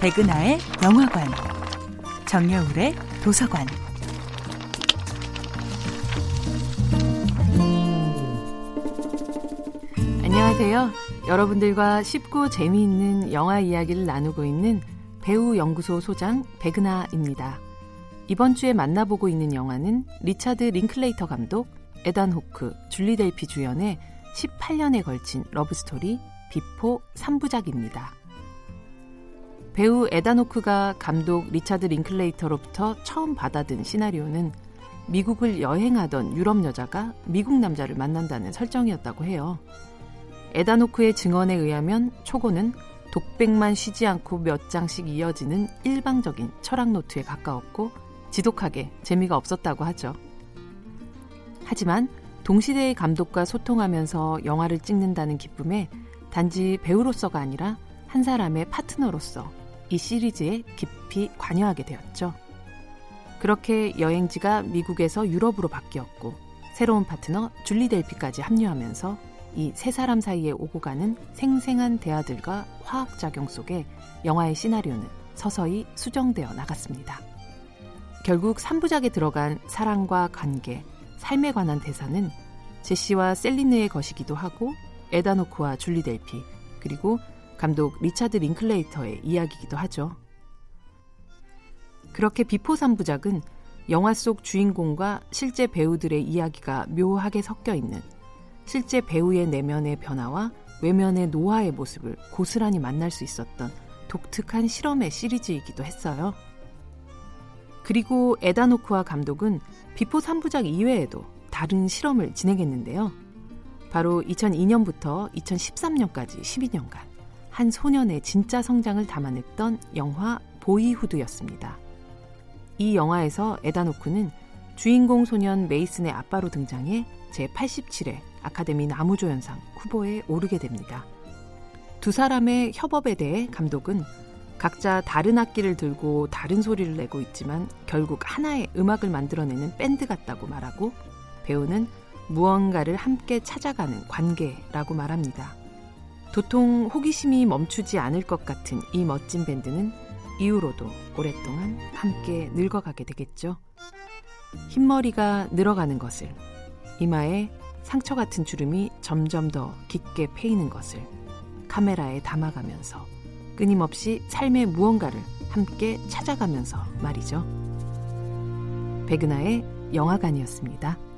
백은하의 영화관, 정여울의 도서관. 안녕하세요. 여러분들과 쉽고 재미있는 영화 이야기를 나누고 있는 배우 연구소 소장 백은하입니다. 이번 주에 만나보고 있는 영화는 리차드 링클레이터 감독, 에단 호크, 줄리 델피 주연의 18년에 걸친 러브스토리 비포 3부작입니다. 배우 에단 호크가 감독 리차드 링클레이터로부터 처음 받아든 시나리오는 미국을 여행하던 유럽 여자가 미국 남자를 만난다는 설정이었다고 해요. 에단 호크의 증언에 의하면 초고는 독백만 쉬지 않고 몇 장씩 이어지는 일방적인 철학 노트에 가까웠고 지독하게 재미가 없었다고 하죠. 하지만 동시대의 감독과 소통하면서 영화를 찍는다는 기쁨에 단지 배우로서가 아니라 한 사람의 파트너로서 이 시리즈에 깊이 관여하게 되었죠. 그렇게 여행지가 미국에서 유럽으로 바뀌었고 새로운 파트너 줄리 델피까지 합류하면서 이 세 사람 사이에 오고 가는 생생한 대화들과 화학작용 속에 영화의 시나리오는 서서히 수정되어 나갔습니다. 결국 3부작에 들어간 사랑과 관계, 삶에 관한 대사는 제시와 셀리느의 것이기도 하고 에단 호크와 줄리 델피 그리고 감독 리차드 링클레이터의 이야기이기도 하죠. 그렇게 비포 3부작은 영화 속 주인공과 실제 배우들의 이야기가 묘하게 섞여 있는 실제 배우의 내면의 변화와 외면의 노화의 모습을 고스란히 만날 수 있었던 독특한 실험의 시리즈이기도 했어요. 그리고 에단 호크와 감독은 비포 3부작 이외에도 다른 실험을 진행했는데요. 바로 2002년부터 2013년까지 12년간 한 소년의 진짜 성장을 담아냈던 영화 보이후드였습니다. 이 영화에서 에단 호크는 주인공 소년 메이슨의 아빠로 등장해 제87회 아카데미 남우조연상 후보에 오르게 됩니다. 두 사람의 협업에 대해 감독은 각자 다른 악기를 들고 다른 소리를 내고 있지만 결국 하나의 음악을 만들어내는 밴드 같다고 말하고 배우는 무언가를 함께 찾아가는 관계라고 말합니다. 도통 호기심이 멈추지 않을 것 같은 이 멋진 밴드는 이후로도 오랫동안 함께 늙어가게 되겠죠. 흰머리가 늘어가는 것을, 이마에 상처 같은 주름이 점점 더 깊게 패이는 것을 카메라에 담아가면서 끊임없이 삶의 무언가를 함께 찾아가면서 말이죠. 백은하의 영화관이었습니다.